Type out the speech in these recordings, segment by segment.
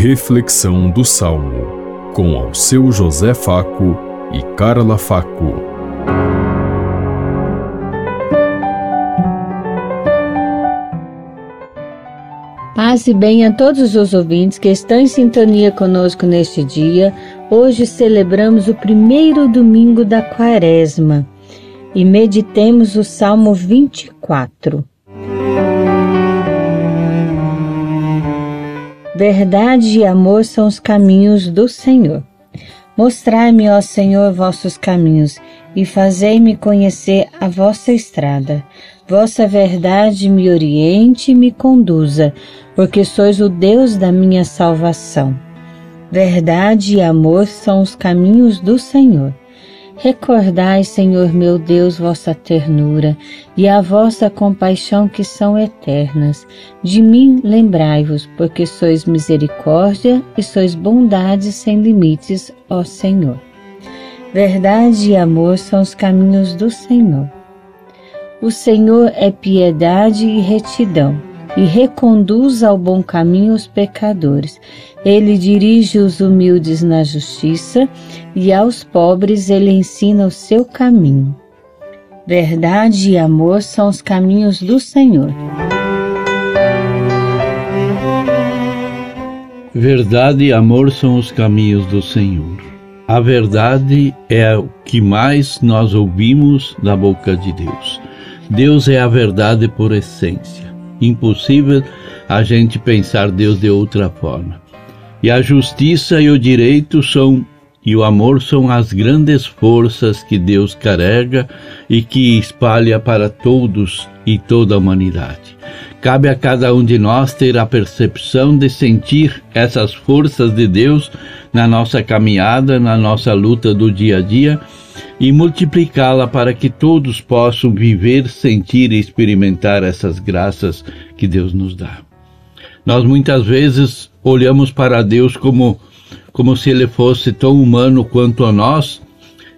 Reflexão do Salmo, com ao seu José Faco e Carla Faco. Paz e bem a todos os ouvintes que estão em sintonia conosco neste dia. Hoje celebramos o primeiro domingo da quaresma e meditemos o Salmo 24. Verdade e amor são os caminhos do Senhor. Mostrai-me, ó Senhor, vossos caminhos e fazei-me conhecer a vossa estrada. Vossa verdade me oriente e me conduza, porque sois o Deus da minha salvação. Verdade e amor são os caminhos do Senhor. Recordai, Senhor meu Deus, vossa ternura e a vossa compaixão que são eternas. De mim lembrai-vos, porque sois misericórdia e sois bondade sem limites, ó Senhor. Verdade e amor são os caminhos do Senhor. O Senhor é piedade e retidão e reconduz ao bom caminho os pecadores. Ele dirige os humildes na justiça e aos pobres ele ensina o seu caminho. Verdade e amor são os caminhos do Senhor. Verdade e amor são os caminhos do Senhor. A verdade é o que mais nós ouvimos da boca de Deus. Deus é a verdade por essência impossível a gente pensar Deus de outra forma. E a justiça e o direito são e o amor são as grandes forças que Deus carrega e que espalha para todos e toda a humanidade. Cabe a cada um de nós ter a percepção de sentir essas forças de Deus na nossa caminhada, na nossa luta do dia a dia e multiplicá-la para que todos possam viver, sentir e experimentar essas graças que Deus nos dá. Nós muitas vezes olhamos para Deus como, como se Ele fosse tão humano quanto a nós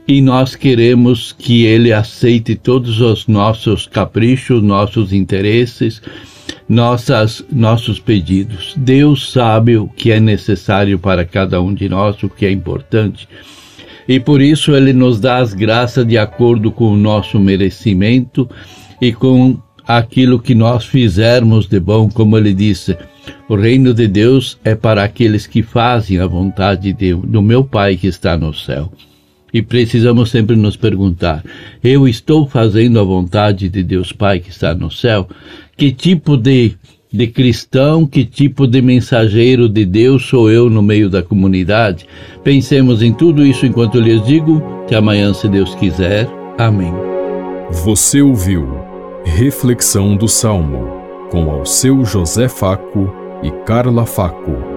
e nós queremos que Ele aceite todos os nossos caprichos, nossos interesses, nossas, nossos pedidos. Deus sabe o que é necessário para cada um de nós, o que é importante e por isso ele nos dá as graças de acordo com o nosso merecimento e com aquilo que nós fizermos de bom, como ele disse. O reino de Deus é para aqueles que fazem a vontade de, do meu Pai que está no céu. E precisamos sempre nos perguntar: eu estou fazendo a vontade de Deus Pai que está no céu? Que tipo de de cristão, que tipo de mensageiro de Deus sou eu no meio da comunidade? Pensemos em tudo isso enquanto eu lhes digo que amanhã, se Deus quiser. Amém. Você ouviu Reflexão do Salmo com ao seu José Faco e Carla Faco.